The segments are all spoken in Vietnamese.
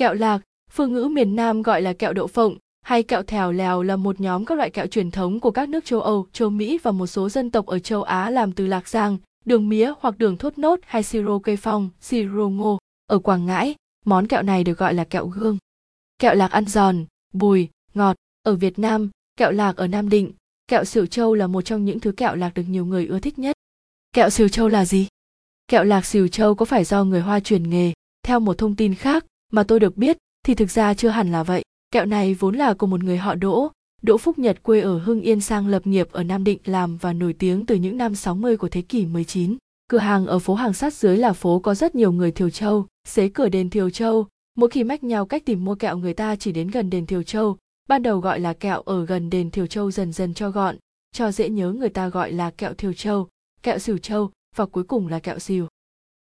Kẹo lạc, phương ngữ miền Nam gọi là kẹo đậu phộng, hay kẹo thèo lèo là một nhóm các loại kẹo truyền thống của các nước châu Âu, châu Mỹ và một số dân tộc ở châu Á làm từ lạc giang, đường mía hoặc đường thốt nốt hay siro cây phong, siro ngô. Ở Quảng Ngãi, món kẹo này được gọi là kẹo gương. Kẹo lạc ăn giòn, bùi, ngọt. Ở Việt Nam, kẹo lạc ở Nam Định, kẹo xỉu châu là một trong những thứ kẹo lạc được nhiều người ưa thích nhất. Kẹo xỉu châu là gì? Kẹo lạc xỉu châu có phải do người Hoa truyền nghề? Theo một thông tin khác mà tôi được biết thì thực ra chưa hẳn là vậy. Kẹo này vốn là của một người họ Đỗ, Đỗ Phúc Nhật quê ở Hưng Yên sang lập nghiệp ở Nam Định làm và nổi tiếng từ những năm 60 của thế kỷ 19. Cửa hàng ở phố hàng sát dưới là phố có rất nhiều người Thiều Châu, xế cửa đền Thiều Châu. Mỗi khi mách nhau cách tìm mua kẹo người ta chỉ đến gần đền Thiều Châu, ban đầu gọi là kẹo ở gần đền Thiều Châu dần dần cho gọn, cho dễ nhớ người ta gọi là kẹo Thiều Châu, kẹo Sửu Châu và cuối cùng là kẹo Sửu.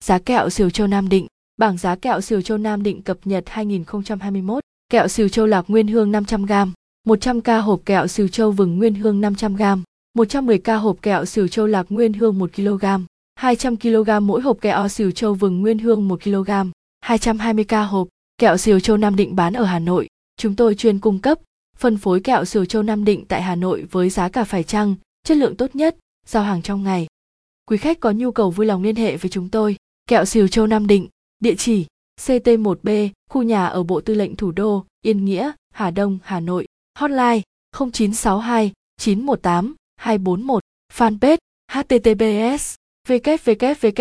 Giá kẹo Sửu Châu Nam Định Bảng giá kẹo siêu Châu Nam Định cập nhật 2021. Kẹo siêu Châu lạc nguyên hương 500g, 100k hộp kẹo siêu Châu vừng nguyên hương 500g, 110k hộp kẹo siêu Châu lạc nguyên hương 1kg, 200kg mỗi hộp kẹo siêu Châu vừng nguyên hương 1kg, 220k hộp kẹo siêu Châu Nam Định bán ở Hà Nội. Chúng tôi chuyên cung cấp, phân phối kẹo siêu Châu Nam Định tại Hà Nội với giá cả phải chăng, chất lượng tốt nhất, giao hàng trong ngày. Quý khách có nhu cầu vui lòng liên hệ với chúng tôi. Kẹo siêu Châu Nam Định, địa chỉ CT1B, khu nhà ở Bộ Tư lệnh Thủ đô, Yên Nghĩa, Hà Đông, Hà Nội. Hotline 0962 918 241. Fanpage https www